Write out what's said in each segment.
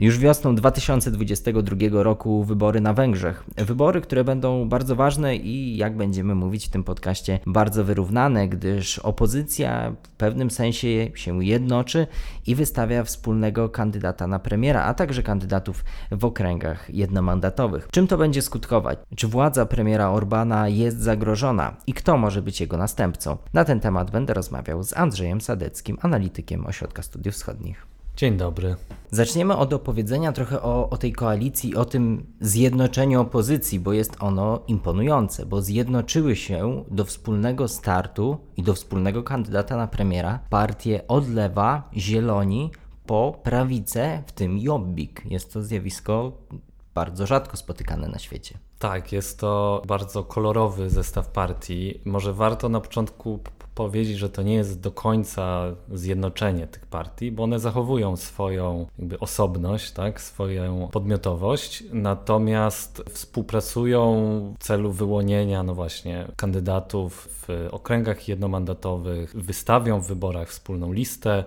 Już wiosną 2022 roku wybory na Węgrzech. Wybory, które będą bardzo ważne i, jak będziemy mówić w tym podcaście, bardzo wyrównane, gdyż opozycja w pewnym sensie się jednoczy i wystawia wspólnego kandydata na premiera, a także kandydatów w okręgach jednomandatowych. Czym to będzie skutkować? Czy władza premiera Orbana jest zagrożona i kto może być jego następcą? Na ten temat będę rozmawiał z Andrzejem Sadeckim, analitykiem Ośrodka Studiów Wschodnich. Dzień dobry. Zaczniemy od opowiedzenia trochę o, o, tej koalicji, o tym zjednoczeniu opozycji, bo jest ono imponujące, bo zjednoczyły się do wspólnego startu i do wspólnego kandydata na premiera partie od lewa, zieloni, po prawicę, w tym Jobbik. Jest to zjawisko bardzo rzadko spotykane na świecie. Tak, jest to bardzo kolorowy zestaw partii. Może warto na początku powiedzieć, że to nie jest do końca zjednoczenie tych partii, bo one zachowują swoją jakby osobność, tak, swoją podmiotowość, natomiast współpracują w celu wyłonienia no właśnie kandydatów w okręgach jednomandatowych, wystawią w wyborach wspólną listę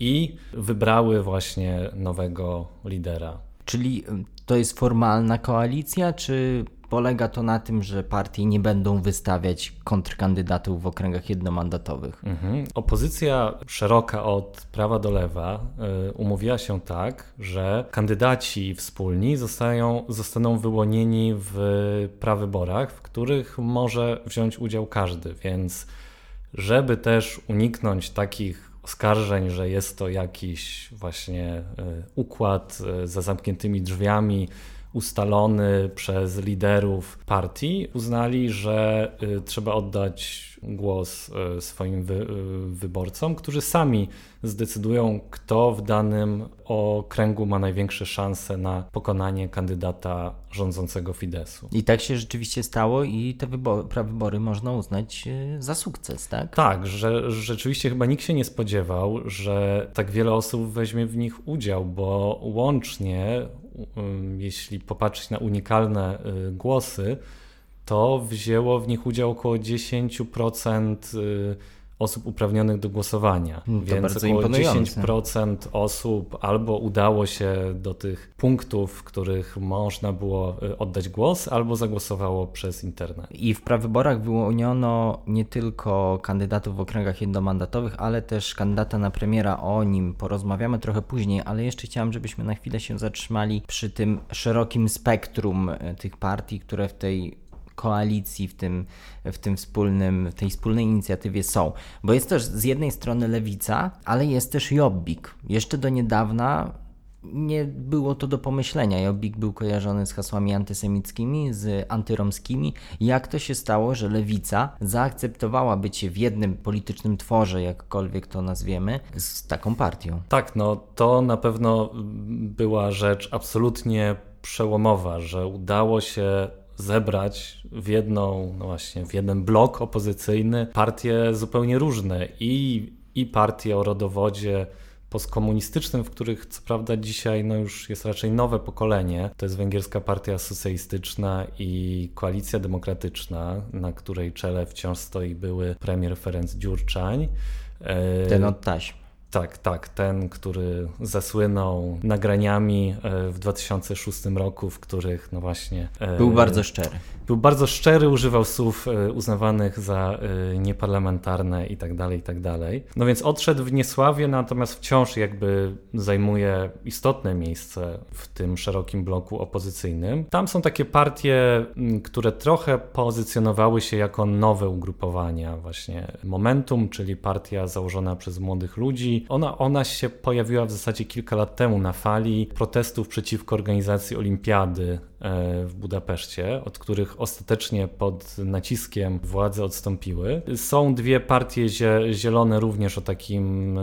i wybrały właśnie nowego lidera. Czyli to jest formalna koalicja, czy Polega to na tym, że partie nie będą wystawiać kontrkandydatów w okręgach jednomandatowych. Mhm. Opozycja szeroka od prawa do lewa y, umówiła się tak, że kandydaci wspólni zostają, zostaną wyłonieni w prawyborach, w których może wziąć udział każdy, więc żeby też uniknąć takich oskarżeń, że jest to jakiś właśnie y, układ y, za zamkniętymi drzwiami, ustalony przez liderów partii, uznali, że y, trzeba oddać głos y, swoim wy, y, wyborcom, którzy sami zdecydują, kto w danym okręgu ma największe szanse na pokonanie kandydata rządzącego Fidesu. I tak się rzeczywiście stało i te wybory, prawybory można uznać za sukces, tak? Tak, że rzeczywiście chyba nikt się nie spodziewał, że tak wiele osób weźmie w nich udział, bo łącznie jeśli popatrzeć na unikalne y, głosy, to wzięło w nich udział około 10% osób uprawnionych do głosowania. Hmm, to Więc około 10% osób albo udało się do tych punktów, w których można było y, oddać głos, albo zagłosowało przez internet. I w prawyborach wyłoniono nie tylko kandydatów w okręgach jednomandatowych, ale też kandydata na premiera. O nim porozmawiamy trochę później, ale jeszcze chciałem, żebyśmy na chwilę się zatrzymali przy tym szerokim spektrum y, tych partii, które w tej koalicji, w tym, w tym wspólnym, w tej wspólnej inicjatywie są. Bo jest też z jednej strony lewica, ale jest też Jobbik. Jeszcze do niedawna nie było to do pomyślenia. Jobbik był kojarzony z hasłami antysemickimi, z antyromskimi. Jak to się stało, że lewica zaakceptowała bycie w jednym politycznym tworze, jakkolwiek to nazwiemy, z taką partią? Tak, no to na pewno była rzecz absolutnie przełomowa, że udało się zebrać w jedną, no właśnie, w jeden blok opozycyjny partie zupełnie różne i, i partie o rodowodzie postkomunistycznym, w których co prawda dzisiaj no już jest raczej nowe pokolenie. To jest Węgierska Partia Socjalistyczna i Koalicja Demokratyczna, na której czele wciąż stoi były premier Ferenc Dziurczań. Ten od taśm. Tak, tak, ten, który zasłynął nagraniami e, w 2006 roku, w których no właśnie... E, był bardzo szczery. Był bardzo szczery, używał słów e, uznawanych za nieparlamentarne i tak dalej, i tak dalej. No więc odszedł w niesławie, natomiast wciąż jakby zajmuje istotne miejsce w tym szerokim bloku opozycyjnym. Tam są takie partie, które trochę pozycjonowały się jako nowe ugrupowania, właśnie Momentum, czyli partia założona przez młodych ludzi, ona, ona się pojawiła w zasadzie kilka lat temu na fali protestów przeciwko organizacji olimpiady E, w Budapeszcie, od których ostatecznie pod naciskiem władze odstąpiły. Są dwie partie zielone również o takim e,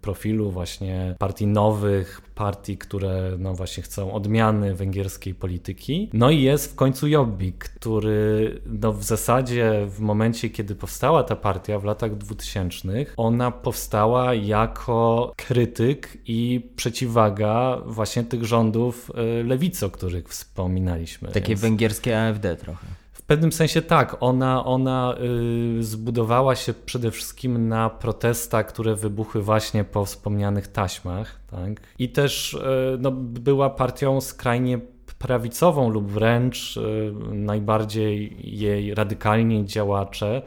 profilu właśnie partii nowych, partii, które no właśnie chcą odmiany węgierskiej polityki. No i jest w końcu Jobbik, który no w zasadzie w momencie, kiedy powstała ta partia w latach 2000, ona powstała jako krytyk i przeciwwaga właśnie tych rządów e, lewicy, o których wspominaliśmy. Takie więc... węgierskie AfD trochę. W pewnym sensie tak. Ona, ona y, zbudowała się przede wszystkim na protestach, które wybuchły właśnie po wspomnianych taśmach. Tak? I też y, no, była partią skrajnie prawicową lub wręcz y, najbardziej jej radykalni działacze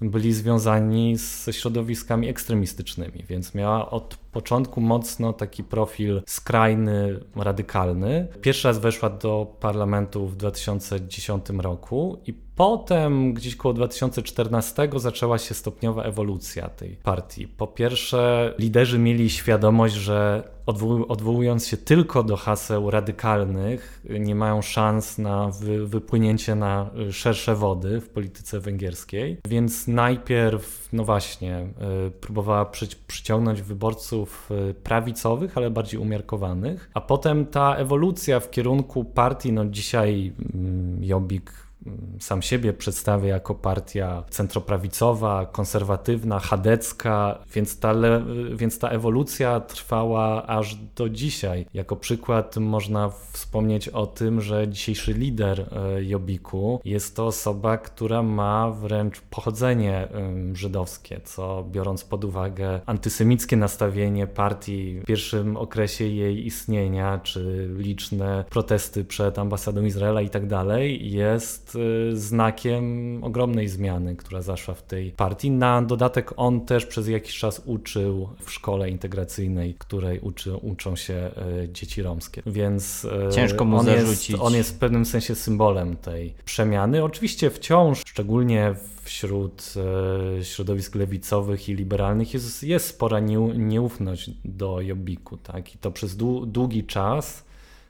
byli związani ze środowiskami ekstremistycznymi, więc miała od początku mocno taki profil skrajny, radykalny. Pierwszy raz weszła do parlamentu w 2010 roku i potem gdzieś koło 2014 zaczęła się stopniowa ewolucja tej partii. Po pierwsze, liderzy mieli świadomość, że odwołując się tylko do haseł radykalnych, nie mają szans na wy, wypłynięcie na szersze wody w polityce węgierskiej. Więc najpierw, no właśnie, y, próbowała przy, przyciągnąć wyborców y, prawicowych, ale bardziej umiarkowanych, a potem ta ewolucja w kierunku partii, no dzisiaj mm, Jobbik sam siebie przedstawia jako partia centroprawicowa, konserwatywna, chadecka, więc ta, więc ta ewolucja trwała aż do dzisiaj. Jako przykład można wspomnieć o tym, że dzisiejszy lider e, Jobiku jest to osoba, która ma wręcz pochodzenie żydowskie, co biorąc pod uwagę antysemickie nastawienie partii w pierwszym okresie jej istnienia, czy liczne protesty przed ambasadą Izraela i tak dalej, jest Y, znakiem ogromnej zmiany, która zaszła w tej partii. Na dodatek on też przez jakiś czas uczył w szkole integracyjnej, której uczy, uczą się y, dzieci romskie. Więc y, ciężko mu on zarzucić. Jest, on jest w pewnym sensie symbolem tej przemiany. Oczywiście wciąż, szczególnie wśród środowisk lewicowych i liberalnych jest, jest spora nieufność do Jobbiku. Tak? I to przez długi czas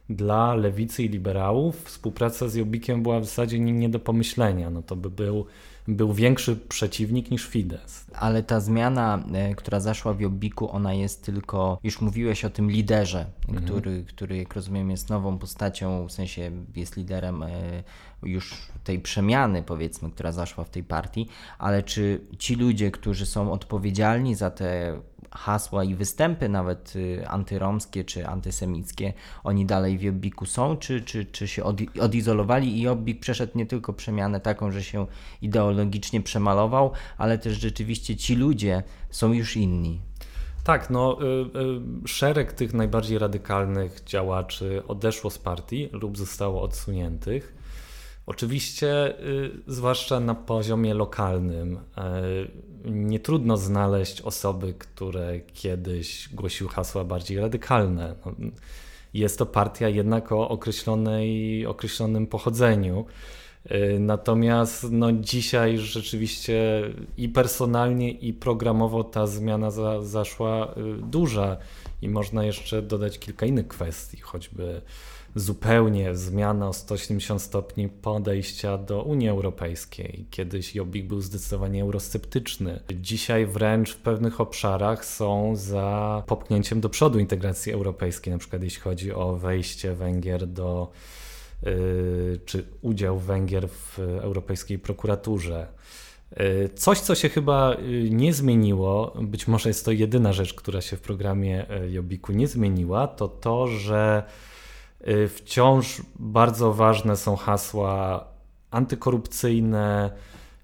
dla lewicy i liberałów współpraca z Jobbikiem była w zasadzie nie, nie do pomyślenia. No to by był, był większy przeciwnik niż Fidesz. Ale ta zmiana, e, która zaszła w Jobbiku, ona jest tylko, już mówiłeś o tym liderze, mhm. który, który jak rozumiem jest nową postacią, w sensie jest liderem e, już tej przemiany, powiedzmy, która zaszła w tej partii, ale czy ci ludzie, którzy są odpowiedzialni za te hasła i występy nawet y, antyromskie czy antysemickie, oni dalej w Jobbiku są, czy, czy, czy się od, odizolowali i Jobbik przeszedł nie tylko przemianę taką, że się ideologicznie przemalował, ale też rzeczywiście ci ludzie są już inni. Tak, no, y, y, szereg tych najbardziej radykalnych działaczy odeszło z partii lub zostało odsuniętych. Oczywiście, y, zwłaszcza na poziomie lokalnym, y, nie trudno znaleźć osoby, które kiedyś głosiły hasła bardziej radykalne. No, jest to partia jednak o określonej, określonym pochodzeniu. Y, natomiast no, dzisiaj rzeczywiście i personalnie, i programowo ta zmiana za, zaszła duża i można jeszcze dodać kilka innych kwestii, choćby zupełnie zmiana o 180 stopni podejścia do Unii Europejskiej. Kiedyś Jobbik był zdecydowanie eurosceptyczny. Dzisiaj wręcz w pewnych obszarach są za popchnięciem do przodu integracji europejskiej, na przykład jeśli chodzi o wejście Węgier do yy, czy udział Węgier w Europejskiej Prokuraturze. Yy, coś, co się chyba yy, nie zmieniło, być może jest to jedyna rzecz, która się w programie Jobbiku nie zmieniła, to to, że Y, wciąż bardzo ważne są hasła antykorupcyjne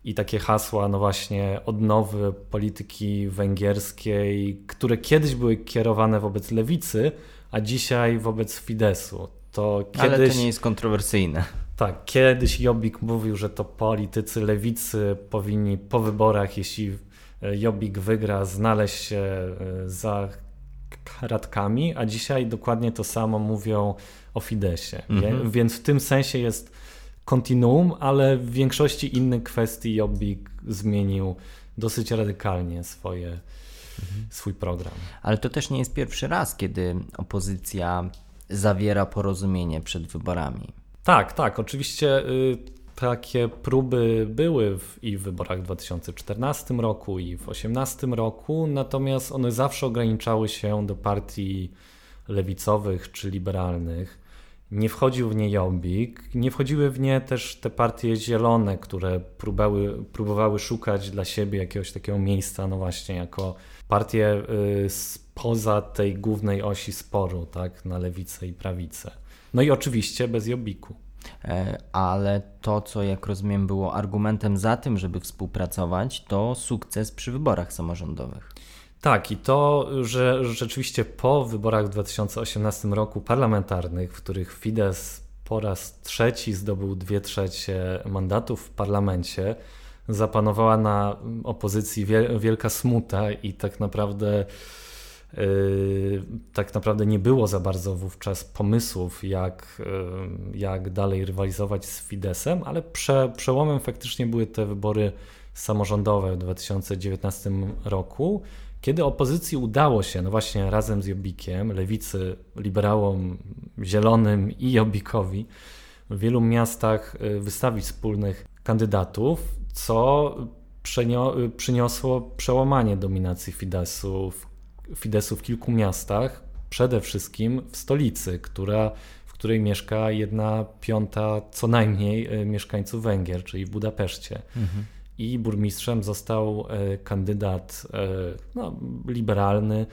i takie hasła, no właśnie, odnowy polityki węgierskiej, które kiedyś były kierowane wobec lewicy, a dzisiaj wobec Fidesu. To kiedyś, Ale to nie jest kontrowersyjne. Tak, kiedyś Jobbik mówił, że to politycy lewicy powinni po wyborach, jeśli Jobbik wygra, znaleźć się y, za kratkami, a dzisiaj dokładnie to samo mówią o Fidesie. Mhm. Więc w tym sensie jest kontinuum, ale w większości innych kwestii Jobbik zmienił dosyć radykalnie swoje, mhm. swój program. Ale to też nie jest pierwszy raz, kiedy opozycja zawiera porozumienie przed wyborami. Tak, tak. Oczywiście y, takie próby były w, i w wyborach w 2014 roku, i w 2018 roku, natomiast one zawsze ograniczały się do partii lewicowych czy liberalnych. Nie wchodził w nie Jobbik, nie wchodziły w nie też te partie zielone, które próbowały, próbowały szukać dla siebie jakiegoś takiego miejsca, no właśnie, jako partie y, spoza tej głównej osi sporu, tak, na lewicę i prawicę. No i oczywiście bez Jobbiku. E, ale to, co jak rozumiem było argumentem za tym, żeby współpracować, to sukces przy wyborach samorządowych. Tak, i to, że rzeczywiście po wyborach w 2018 roku parlamentarnych, w których Fidesz po raz trzeci zdobył dwie trzecie mandatów w parlamencie, zapanowała na opozycji wielka smuta i tak naprawdę Yy, tak naprawdę nie było za bardzo wówczas pomysłów, jak, yy, jak dalej rywalizować z Fidesem, ale prze, przełomem faktycznie były te wybory samorządowe w 2019 roku, kiedy opozycji udało się, no właśnie razem z Jobbikiem, lewicy, liberałom, zielonym i Jobbikowi w wielu miastach yy, wystawić wspólnych kandydatów, co przyniosło przełamanie dominacji Fidesu w Fidesu w kilku miastach, przede wszystkim w stolicy, która, w której mieszka jedna piąta co najmniej e, mieszkańców Węgier, czyli w Budapeszcie. Mhm. I burmistrzem został e, kandydat e, no, liberalny,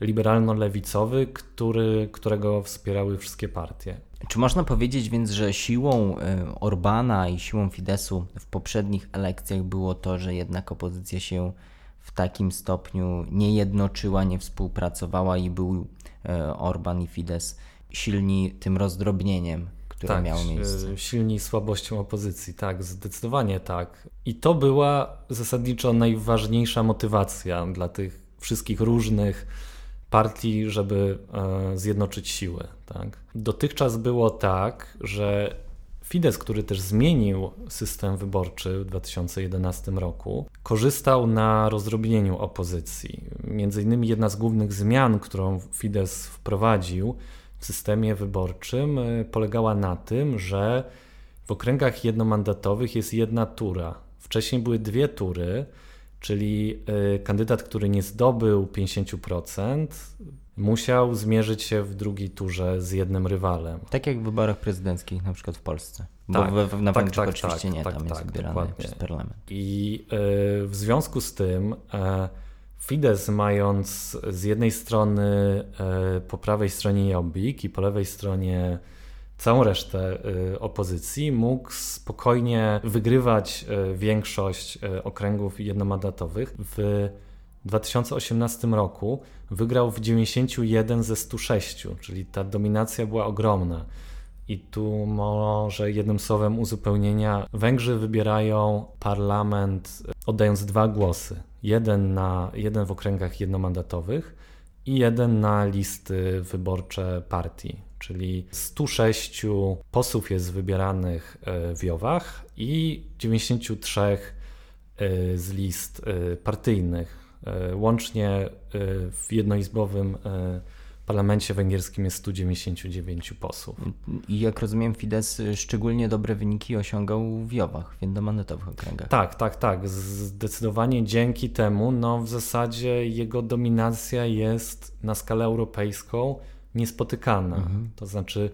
liberalno-lewicowy, który, którego wspierały wszystkie partie. Czy można powiedzieć więc, że siłą Orbana i siłą Fidesu w poprzednich elekcjach było to, że jednak opozycja się w takim stopniu nie jednoczyła, nie współpracowała i był e, Orban i Fidesz silni tym rozdrobnieniem, które tak, miało miejsce. Silni słabością opozycji, tak, zdecydowanie tak. I to była zasadniczo najważniejsza motywacja dla tych wszystkich różnych partii, żeby e, zjednoczyć siły. Tak. Dotychczas było tak, że Fidesz, który też zmienił system wyborczy w 2011 roku, korzystał na rozdrobnieniu opozycji. Między innymi jedna z głównych zmian, którą Fidesz wprowadził w systemie wyborczym, e, polegała na tym, że w okręgach jednomandatowych jest jedna tura. Wcześniej były dwie tury, czyli e, kandydat, który nie zdobył 50%, musiał zmierzyć się w drugiej turze z jednym rywalem. Tak jak w wyborach prezydenckich na przykład w Polsce. Bo tak, w, na tak, Węgrzech tak, oczywiście tak, nie, tak, tam jest wybierany przez parlament. I y, w związku z tym y, Fidesz mając z jednej strony y, po prawej stronie Jobbik i po lewej stronie całą resztę opozycji mógł spokojnie wygrywać większość okręgów jednomandatowych w 2018 roku wygrał w 91 ze 106, czyli ta dominacja była ogromna. I tu może jednym słowem uzupełnienia, Węgrzy wybierają parlament oddając dwa głosy. Jeden, na, jeden w okręgach jednomandatowych i jeden na listy wyborcze partii. Czyli 106 posłów jest wybieranych e, w Jowach i 93 e, z list e, partyjnych łącznie w jednoizbowym parlamencie węgierskim jest 199 posłów. I jak rozumiem, Fidesz szczególnie dobre wyniki osiągał w Jowach, w jednomandatowych okręgach. Tak, tak, tak. Zdecydowanie dzięki temu no, w zasadzie jego dominacja jest na skalę europejską niespotykana. Mhm. To znaczy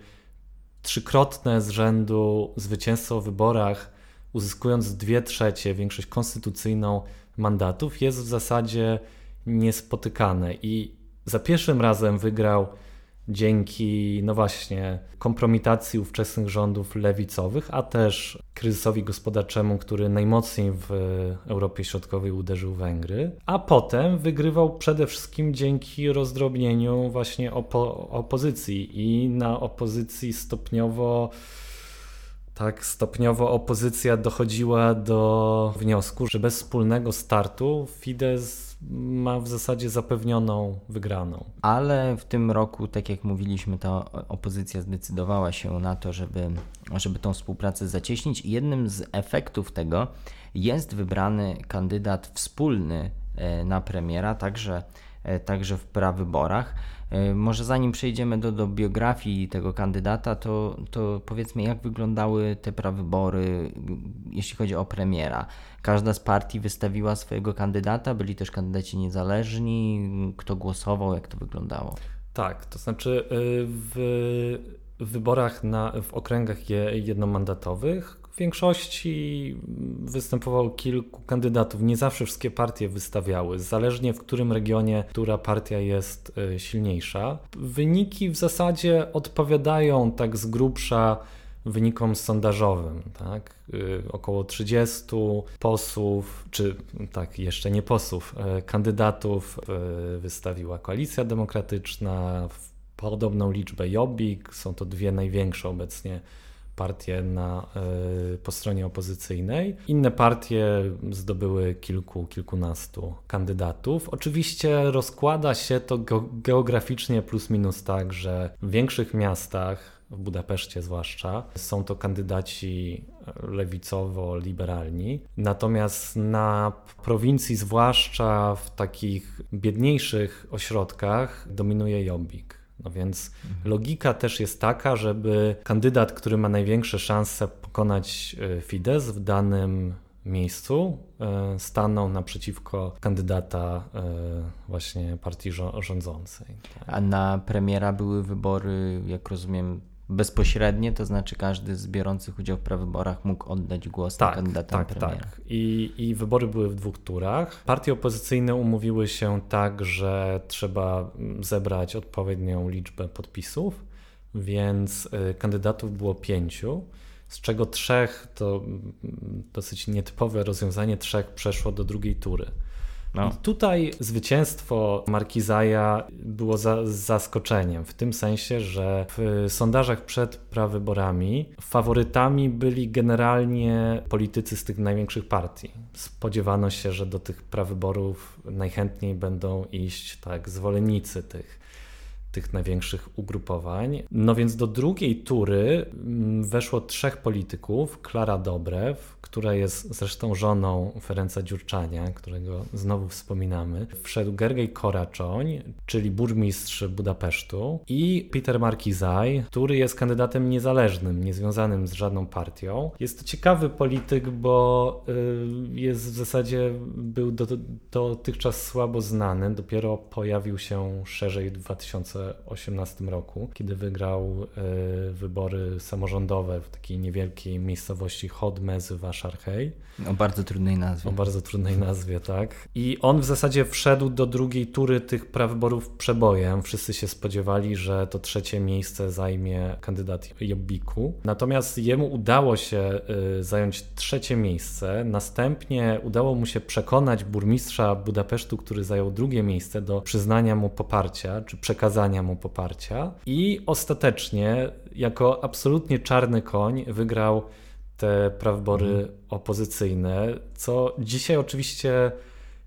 trzykrotne z rzędu zwycięstwo w wyborach, uzyskując dwie trzecie, większość konstytucyjną mandatów jest w zasadzie niespotykane i za pierwszym razem wygrał dzięki, no właśnie, kompromitacji ówczesnych rządów lewicowych, a też kryzysowi gospodarczemu, który najmocniej w Europie Środkowej uderzył Węgry, a potem wygrywał przede wszystkim dzięki rozdrobnieniu właśnie opo opozycji i na opozycji stopniowo tak stopniowo opozycja dochodziła do wniosku, że bez wspólnego startu Fidesz ma w zasadzie zapewnioną wygraną. Ale w tym roku, tak jak mówiliśmy, ta opozycja zdecydowała się na to, żeby, żeby tą współpracę zacieśnić jednym z efektów tego jest wybrany kandydat wspólny e, na premiera, także, także w prawyborach. E, może zanim przejdziemy do, do biografii tego kandydata, to, to powiedzmy, jak wyglądały te prawybory, jeśli chodzi o premiera. Każda z partii wystawiła swojego kandydata, byli też kandydaci niezależni. Kto głosował, jak to wyglądało? Tak, to znaczy y, w wyborach na, w okręgach jednomandatowych w większości występowało kilku kandydatów. Nie zawsze wszystkie partie wystawiały, zależnie w którym regionie która partia jest e, silniejsza. Wyniki w zasadzie odpowiadają tak z grubsza wynikom sondażowym. Tak? Y, około 30 posłów, czy tak, jeszcze nie posłów, e, kandydatów e, wystawiła Koalicja Demokratyczna, podobną liczbę Jobbik, są to dwie największe obecnie partie na, y, po stronie opozycyjnej. Inne partie zdobyły kilku, kilkunastu kandydatów. Oczywiście rozkłada się to geograficznie plus minus tak, że w większych miastach, w Budapeszcie zwłaszcza, są to kandydaci lewicowo-liberalni. Natomiast na prowincji, zwłaszcza w takich biedniejszych ośrodkach, dominuje Jobbik. No więc logika też jest taka, żeby kandydat, który ma największe szanse pokonać e, Fidesz w danym miejscu, e, stanął naprzeciwko kandydata e, właśnie partii rządzącej. A na premiera były wybory, jak rozumiem, bezpośrednie, to znaczy każdy z biorących udział w prawyborach mógł oddać głos tak, na kandydata tak, premiera. Tak, I, I wybory były w dwóch turach. Partie opozycyjne umówiły się tak, że trzeba zebrać odpowiednią liczbę podpisów, więc y, kandydatów było pięciu, z czego trzech, to dosyć nietypowe rozwiązanie, trzech przeszło do drugiej tury. No. tutaj zwycięstwo Markizaja było za, zaskoczeniem, w tym sensie, że w sondażach przed prawyborami faworytami byli generalnie politycy z tych największych partii. Spodziewano się, że do tych prawyborów najchętniej będą iść tak zwolennicy tych tych największych ugrupowań. No więc do drugiej tury mm, weszło trzech polityków: Klara Dobrew, która jest zresztą żoną Ferenca Dziurczania, którego znowu wspominamy. Wszedł Gergej Koraczoń, czyli burmistrz Budapesztu i Peter Markizaj, który jest kandydatem niezależnym, niezwiązanym z żadną partią. Jest to ciekawy polityk, bo y, jest w zasadzie był do, dotychczas słabo znany, dopiero pojawił się szerzej w 2018 roku, kiedy wygrał y, wybory samorządowe w takiej niewielkiej miejscowości Chodmez w Szarhej. O bardzo trudnej nazwie. O bardzo trudnej nazwie, tak. I on w zasadzie wszedł do drugiej tury tych prawyborów przebojem. Wszyscy się spodziewali, że to trzecie miejsce zajmie kandydat Jobbiku. Natomiast jemu udało się y, zająć trzecie miejsce. Następnie udało mu się przekonać burmistrza Budapesztu, który zajął drugie miejsce, do przyznania mu poparcia, czy przekazania mu poparcia. I ostatecznie, jako absolutnie czarny koń, wygrał te prawybory mhm. opozycyjne, co dzisiaj oczywiście,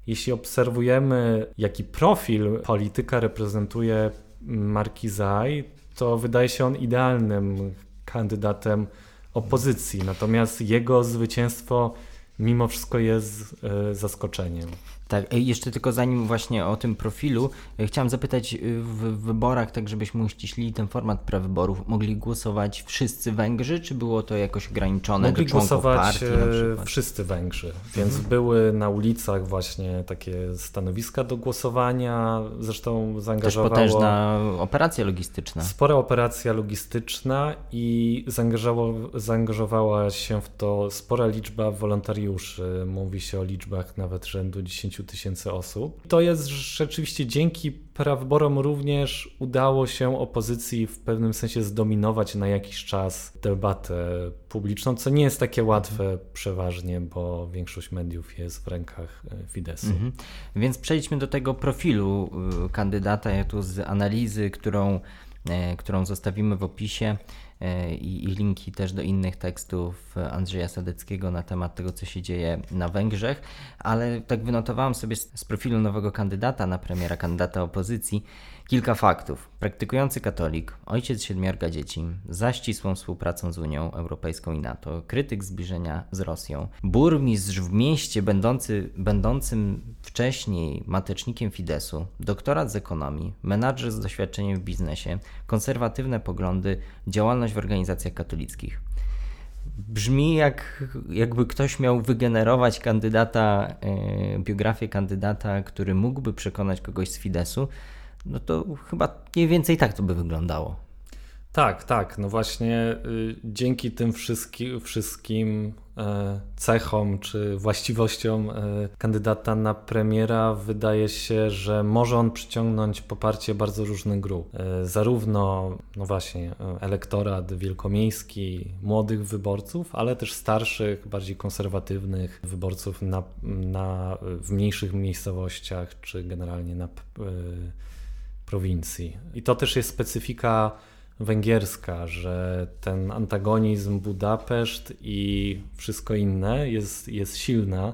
jeśli obserwujemy, jaki profil polityka reprezentuje Markizaj, to wydaje się on idealnym kandydatem opozycji. Natomiast jego zwycięstwo mimo wszystko jest e, zaskoczeniem. Tak, jeszcze tylko zanim właśnie o tym profilu, e, chciałem zapytać e, w wyborach, tak żebyśmy uściślili ten format prawyborów, mogli głosować wszyscy Węgrzy, czy było to jakoś ograniczone mogli do członków głosować partii? wszyscy Węgrzy, więc mhm. były na ulicach właśnie takie stanowiska do głosowania, zresztą zaangażowało... Też potężna operacja logistyczna. Spora operacja logistyczna i zaangażowała się w to spora liczba wolontariuszy, mówi się o liczbach nawet rzędu 10 tysięcy osób. To jest rzeczywiście dzięki prawyborom również udało się opozycji w pewnym sensie zdominować na jakiś czas debatę publiczną, co nie jest takie łatwe przeważnie, bo większość mediów jest w rękach e, Fideszu. Mhm. Więc przejdźmy do tego profilu y, kandydata. Ja tu z analizy, którą, e, którą zostawimy w opisie, E, i, i linki też do innych tekstów Andrzeja Sadeckiego na temat tego, co się dzieje na Węgrzech, ale tak wynotowałem sobie z, z profilu nowego kandydata na premiera, kandydata opozycji, Kilka faktów. Praktykujący katolik, ojciec siedmiorga dzieci, za ścisłą współpracą z Unią Europejską i NATO, krytyk zbliżenia z Rosją, burmistrz w mieście będący, będącym wcześniej matecznikiem Fidesu, doktorat z ekonomii, menadżer z doświadczeniem w biznesie, konserwatywne poglądy, działalność w organizacjach katolickich. Brzmi jak jakby ktoś miał wygenerować kandydata, yy, biografię kandydata, który mógłby przekonać kogoś z Fidesu, no to chyba mniej więcej tak to by wyglądało. Tak, tak. No właśnie y, dzięki tym wszystkim, wszystkim e, cechom czy właściwościom e, kandydata na premiera wydaje się, że może on przyciągnąć poparcie bardzo różnych grup. E, zarówno, no właśnie, elektorat wielkomiejski, młodych wyborców, ale też starszych, bardziej konserwatywnych wyborców na, na, w mniejszych miejscowościach czy generalnie na prowincji. I to też jest specyfika węgierska, że ten antagonizm Budapeszt i wszystko inne jest, jest silna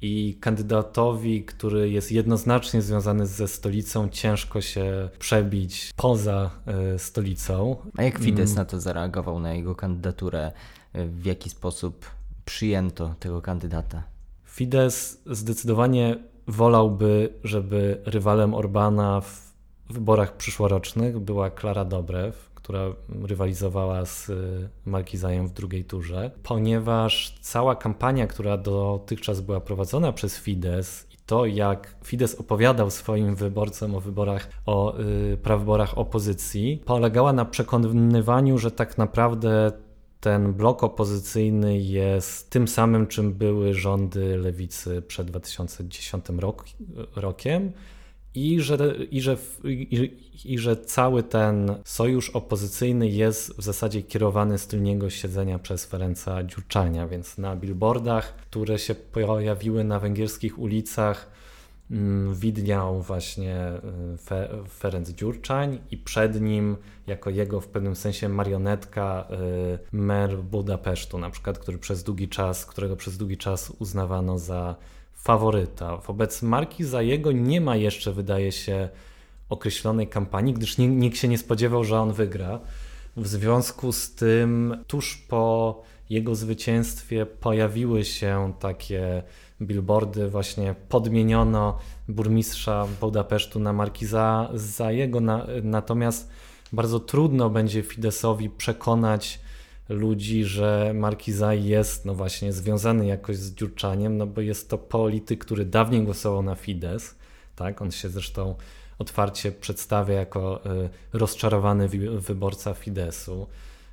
i kandydatowi, który jest jednoznacznie związany ze stolicą, ciężko się przebić poza y, stolicą. A jak Fidesz mm. na to zareagował, na jego kandydaturę? W jaki sposób przyjęto tego kandydata? Fidesz zdecydowanie wolałby, żeby rywalem Orbana w wyborach przyszłorocznych była Klara Dobrew, która rywalizowała z y, Markizajem w drugiej turze, ponieważ cała kampania, która dotychczas była prowadzona przez Fidesz i to, jak Fidesz opowiadał swoim wyborcom o wyborach, o y, prawyborach opozycji, polegała na przekonywaniu, że tak naprawdę ten blok opozycyjny jest tym samym, czym były rządy lewicy przed 2010 rok, rokiem i że, i, że, i, i, że cały ten sojusz opozycyjny jest w zasadzie kierowany z tylniego siedzenia przez Ferenca Dziurczania, więc na billboardach, które się pojawiły na węgierskich ulicach, mm, widniał właśnie y, Fe, Ferenc Dziurczań i przed nim jako jego w pewnym sensie marionetka y, mer Budapesztu na przykład, który przez długi czas, którego przez długi czas uznawano za faworyta. Wobec marki za jego nie ma jeszcze, wydaje się, określonej kampanii, gdyż nikt się nie spodziewał, że on wygra. W związku z tym, tuż po jego zwycięstwie pojawiły się takie billboardy, właśnie podmieniono burmistrza Budapesztu na Markiza za jego, na, natomiast bardzo trudno będzie Fidesowi przekonać ludzi, że Markizaj jest no właśnie związany jakoś z Dziurczaniem, no bo jest to polityk, który dawniej głosował na Fidesz, tak? On się zresztą otwarcie przedstawia jako y, rozczarowany wyborca Fideszu.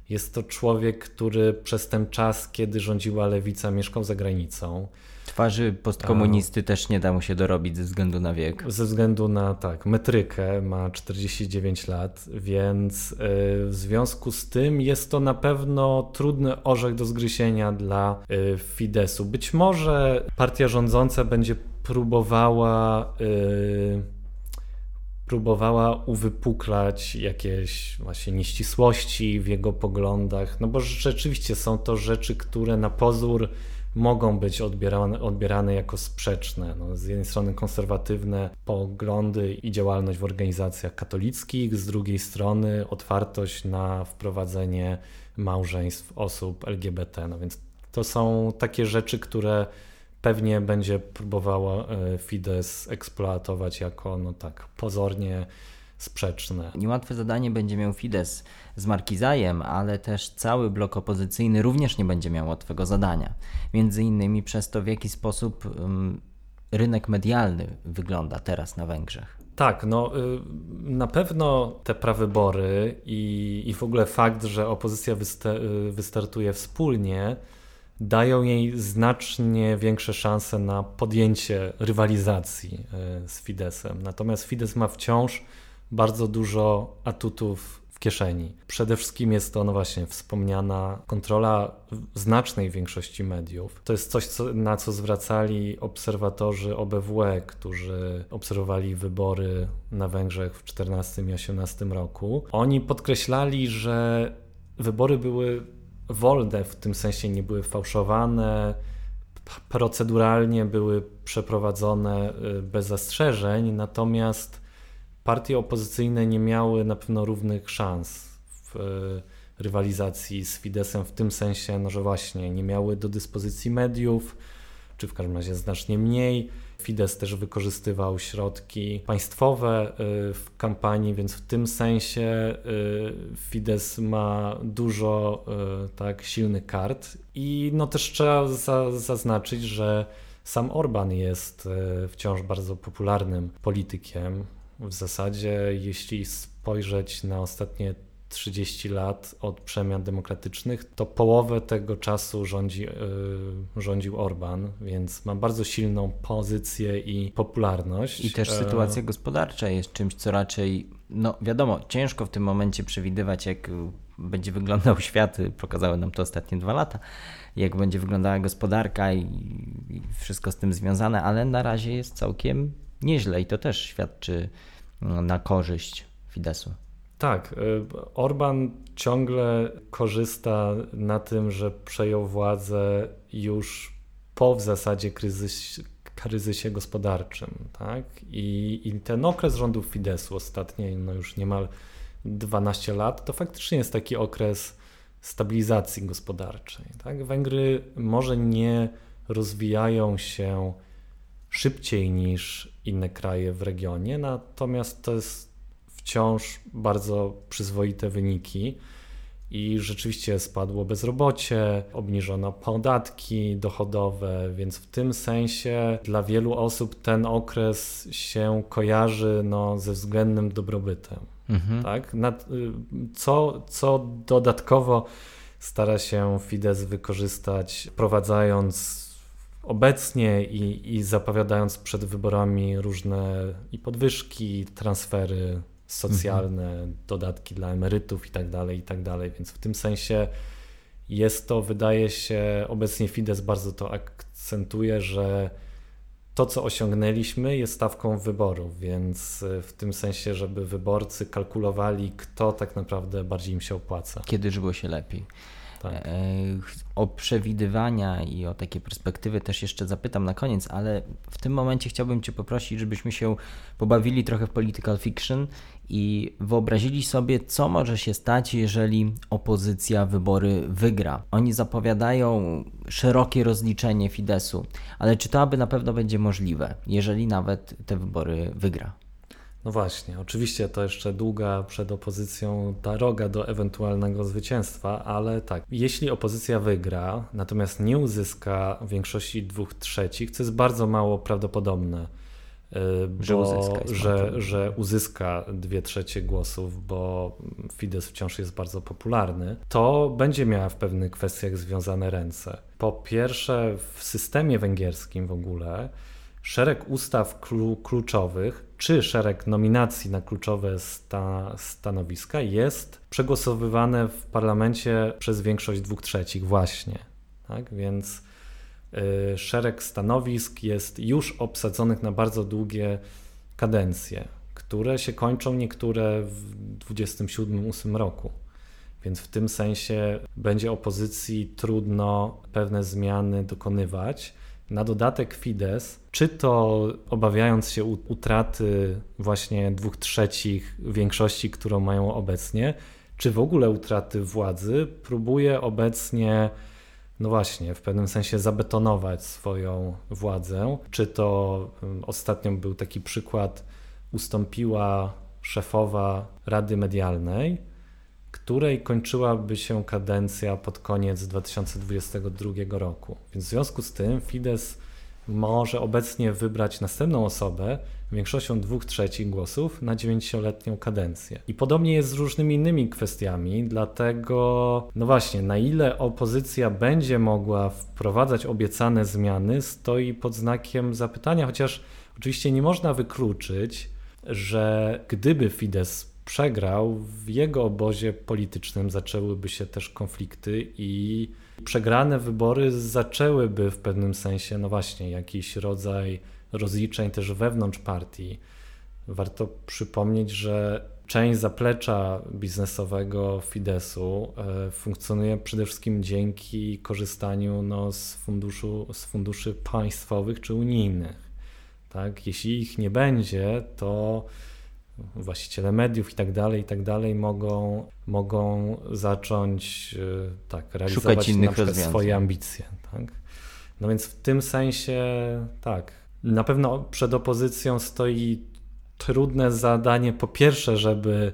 Jest to człowiek, który przez ten czas, kiedy rządziła lewica, mieszkał za granicą. Twarzy postkomunisty też nie da mu się dorobić ze względu na wiek. Ze względu na tak, metrykę, ma 49 lat, więc y, w związku z tym jest to na pewno trudny orzech do zgryzienia dla y, Fidesu. Być może partia rządząca będzie próbowała y, próbowała uwypuklać jakieś właśnie nieścisłości w jego poglądach, no bo rzeczywiście są to rzeczy, które na pozór mogą być odbierane, odbierane jako sprzeczne. No, z jednej strony konserwatywne poglądy i działalność w organizacjach katolickich, z drugiej strony otwartość na wprowadzenie małżeństw osób LGBT. No więc to są takie rzeczy, które pewnie będzie próbowała e, Fidesz eksploatować jako no tak pozornie sprzeczne. Niełatwe zadanie będzie miał Fidesz z Markizajem, ale też cały blok opozycyjny również nie będzie miał łatwego zadania. Między innymi przez to, w jaki sposób rynek medialny wygląda teraz na Węgrzech. Tak, no y, na pewno te prawybory i, i w ogóle fakt, że opozycja y, wystartuje wspólnie, dają jej znacznie większe szanse na podjęcie rywalizacji y, z Fidesem. Natomiast Fidesz ma wciąż bardzo dużo atutów w kieszeni. Przede wszystkim jest to, no właśnie, wspomniana kontrola znacznej większości mediów. To jest coś, co, na co zwracali obserwatorzy OBWE, którzy obserwowali wybory na Węgrzech w 2014 i 2018 roku. Oni podkreślali, że wybory były wolne, w tym sensie nie były fałszowane, proceduralnie były przeprowadzone y, bez zastrzeżeń, natomiast partie opozycyjne nie miały na pewno równych szans w e, rywalizacji z Fidesem w tym sensie, no, że właśnie nie miały do dyspozycji mediów, czy w każdym razie znacznie mniej. Fidesz też wykorzystywał środki państwowe e, w kampanii, więc w tym sensie e, Fidesz ma dużo tak silnych kart i no też trzeba zaznaczyć, że sam Orban jest wciąż bardzo popularnym politykiem. W zasadzie, jeśli spojrzeć na ostatnie 30 lat od przemian demokratycznych, to połowę tego czasu rządzi, yy, rządził Orban, więc ma bardzo silną pozycję i popularność. I też sytuacja gospodarcza jest czymś, co raczej, no wiadomo, ciężko w tym momencie przewidywać, jak będzie wyglądał świat. Pokazały nam to ostatnie dwa lata, jak będzie wyglądała gospodarka i, i wszystko z tym związane, ale na razie jest całkiem nieźle i to też świadczy no, na korzyść Fidesu. Tak, y, Orban ciągle korzysta na tym, że przejął władzę już po w zasadzie kryzys, kryzysie gospodarczym. Tak? I, I ten okres rządów Fidesu, ostatnie no już niemal 12 lat, to faktycznie jest taki okres stabilizacji gospodarczej. Tak? Węgry może nie rozwijają się szybciej niż inne kraje w regionie, natomiast to jest wciąż bardzo przyzwoite wyniki i rzeczywiście spadło bezrobocie, obniżono podatki dochodowe, więc w tym sensie dla wielu osób ten okres się kojarzy no, ze względnym dobrobytem. Mhm. Tak? Co, co dodatkowo stara się Fidesz wykorzystać, wprowadzając obecnie i, i zapowiadając przed wyborami różne i podwyżki, transfery socjalne, mhm. dodatki dla emerytów i tak dalej, i tak dalej. Więc w tym sensie jest to, wydaje się, obecnie Fidesz bardzo to akcentuje, że to, co osiągnęliśmy, jest stawką wyborów, więc w tym sensie, żeby wyborcy kalkulowali, kto tak naprawdę bardziej im się opłaca. Kiedy żyło się lepiej. Tak. E, o przewidywania i o takie perspektywy też jeszcze zapytam na koniec, ale w tym momencie chciałbym Cię poprosić, żebyśmy się pobawili trochę w political fiction i wyobrazili sobie, co może się stać, jeżeli opozycja wybory wygra. Oni zapowiadają szerokie rozliczenie Fidesu, ale czy to aby na pewno będzie możliwe, jeżeli nawet te wybory wygra? No właśnie, oczywiście to jeszcze długa przed opozycją droga do ewentualnego zwycięstwa, ale tak, jeśli opozycja wygra, natomiast nie uzyska większości dwóch trzecich, co jest bardzo mało prawdopodobne, y, że, bo, uzyska, że, że uzyska dwie trzecie głosów, bo Fidesz wciąż jest bardzo popularny, to będzie miała w pewnych kwestiach związane ręce. Po pierwsze, w systemie węgierskim w ogóle szereg ustaw kluczowych czy szereg nominacji na kluczowe sta stanowiska jest przegłosowywane w parlamencie przez większość dwóch trzecich właśnie. Tak? Więc y, szereg stanowisk jest już obsadzonych na bardzo długie kadencje, które się kończą niektóre w 27-8 roku. Więc w tym sensie będzie opozycji trudno pewne zmiany dokonywać. Na dodatek Fidesz, czy to obawiając się utraty właśnie dwóch trzecich większości, którą mają obecnie, czy w ogóle utraty władzy, próbuje obecnie, no właśnie, w pewnym sensie zabetonować swoją władzę. Czy to mm, ostatnio był taki przykład, ustąpiła szefowa Rady Medialnej, której kończyłaby się kadencja pod koniec 2022 roku. Więc w związku z tym Fidesz może obecnie wybrać następną osobę większością dwóch trzecich głosów na dziewięcioletnią kadencję. I podobnie jest z różnymi innymi kwestiami, dlatego, no właśnie, na ile opozycja będzie mogła wprowadzać obiecane zmiany, stoi pod znakiem zapytania, chociaż oczywiście nie można wykluczyć, że gdyby Fidesz przegrał, w jego obozie politycznym zaczęłyby się też konflikty i przegrane wybory zaczęłyby w pewnym sensie, no właśnie, jakiś rodzaj rozliczeń też wewnątrz partii. Warto przypomnieć, że część zaplecza biznesowego Fidesu e, funkcjonuje przede wszystkim dzięki korzystaniu no, z, funduszu, z funduszy państwowych czy unijnych. Tak? Jeśli ich nie będzie, to właściciele mediów i tak dalej, i tak dalej mogą, mogą zacząć e, tak, realizować swoje ambicje. Tak? No więc w tym sensie tak, na pewno przed opozycją stoi trudne zadanie po pierwsze, żeby,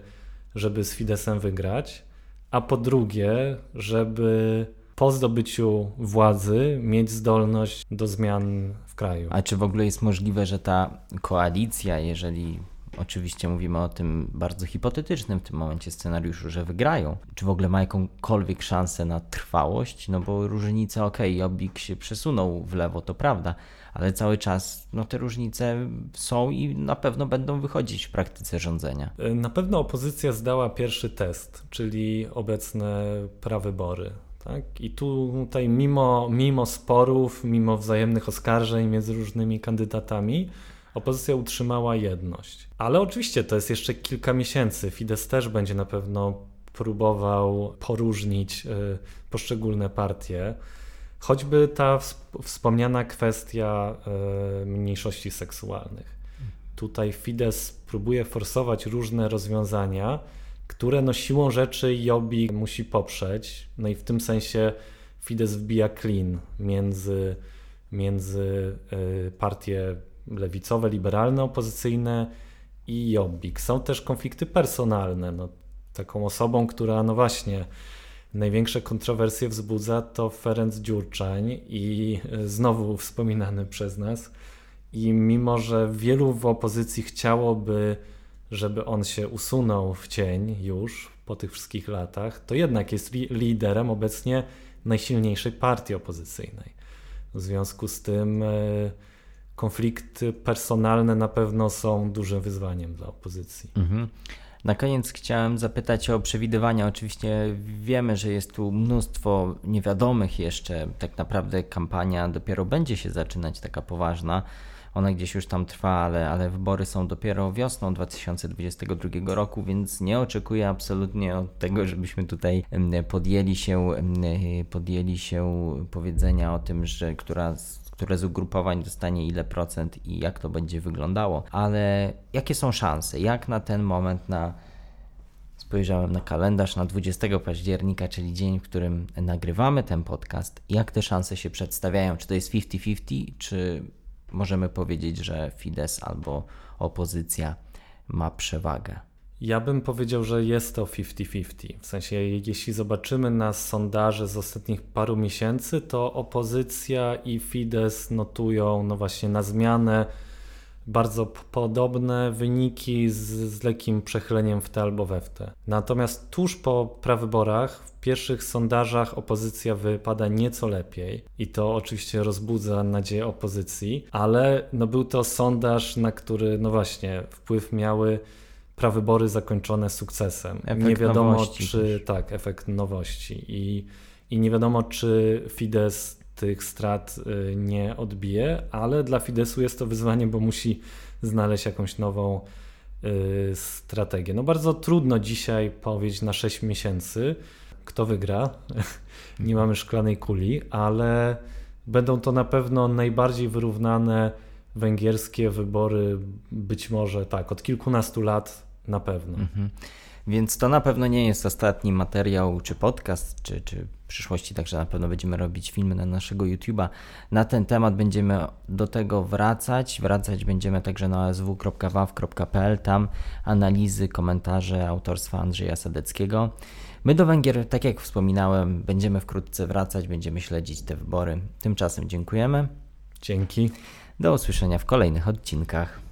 żeby z Fidesem wygrać, a po drugie, żeby po zdobyciu władzy mieć zdolność do zmian w kraju. A czy w ogóle jest możliwe, że ta koalicja, jeżeli oczywiście mówimy o tym bardzo hipotetycznym w tym momencie scenariuszu, że wygrają, czy w ogóle ma jakąkolwiek szansę na trwałość, no bo różnice, okej, okay, Jobbik się przesunął w lewo, to prawda, ale cały czas no, te różnice są i na pewno będą wychodzić w praktyce rządzenia. Na pewno opozycja zdała pierwszy test, czyli obecne prawybory. Tak? I tutaj mimo, mimo sporów, mimo wzajemnych oskarżeń między różnymi kandydatami, opozycja utrzymała jedność. Ale oczywiście to jest jeszcze kilka miesięcy. Fidesz też będzie na pewno próbował poróżnić y, poszczególne partie. Choćby ta wspomniana kwestia y, mniejszości seksualnych. Tutaj Fidesz próbuje forsować różne rozwiązania, które no siłą rzeczy Jobbik musi poprzeć. No i w tym sensie Fidesz wbija klin między, między y, partie lewicowe, liberalne, opozycyjne i Jobbik. Są też konflikty personalne. No, taką osobą, która no właśnie największe kontrowersje wzbudza to Ferenc Dziurczań i y, znowu wspominany przez nas. I mimo, że wielu w opozycji chciałoby żeby on się usunął w cień już po tych wszystkich latach, to jednak jest liderem obecnie najsilniejszej partii opozycyjnej. W związku z tym e, konflikty personalne na pewno są dużym wyzwaniem dla opozycji. Mhm. Na koniec chciałem zapytać o przewidywania. Oczywiście wiemy, że jest tu mnóstwo niewiadomych jeszcze. Tak naprawdę kampania dopiero będzie się zaczynać, taka poważna. Ona gdzieś już tam trwa, ale, ale wybory są dopiero wiosną 2022 roku, więc nie oczekuję absolutnie od tego, żebyśmy tutaj podjęli się, podjęli się powiedzenia o tym, że która które z ugrupowań dostanie ile procent i jak to będzie wyglądało, ale jakie są szanse? Jak na ten moment na spojrzałem na kalendarz na 20 października, czyli dzień, w którym nagrywamy ten podcast, jak te szanse się przedstawiają? Czy to jest 50-50, czy możemy powiedzieć, że Fidesz albo opozycja ma przewagę. Ja bym powiedział, że jest to 50-50. W sensie, jeśli zobaczymy na sondaże z ostatnich paru miesięcy, to opozycja i Fidesz notują no właśnie na zmianę bardzo podobne wyniki z, z lekkim przechyleniem w te albo we w te. Natomiast tuż po prawyborach w pierwszych sondażach opozycja wypada nieco lepiej i to oczywiście rozbudza nadzieję opozycji, ale no był to sondaż, na który no właśnie wpływ miały prawybory zakończone sukcesem. Efekt nie wiadomo czy też. tak, efekt nowości i, i nie wiadomo czy Fidesz tych strat y, nie odbije, ale dla Fidesu jest to wyzwanie, bo musi znaleźć jakąś nową y, strategię. No bardzo trudno dzisiaj powiedzieć na 6 miesięcy, kto wygra. nie mamy szklanej kuli, ale będą to na pewno najbardziej wyrównane węgierskie wybory, być może tak, od kilkunastu lat na pewno. Mhm. Więc to na pewno nie jest ostatni materiał, czy podcast, czy, czy w przyszłości także na pewno będziemy robić filmy na naszego YouTube'a. Na ten temat będziemy do tego wracać. Wracać będziemy także na sw.waw.pl. Tam analizy, komentarze autorstwa Andrzeja Sadeckiego. My do Węgier, tak jak wspominałem, będziemy wkrótce wracać, będziemy śledzić te wybory. Tymczasem dziękujemy. Dzięki. Do usłyszenia w kolejnych odcinkach.